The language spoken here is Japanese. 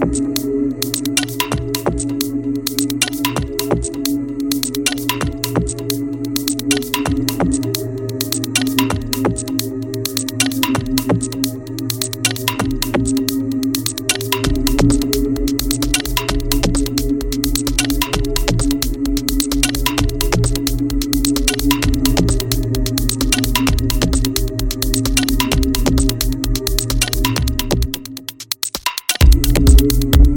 うん。Mm-hmm.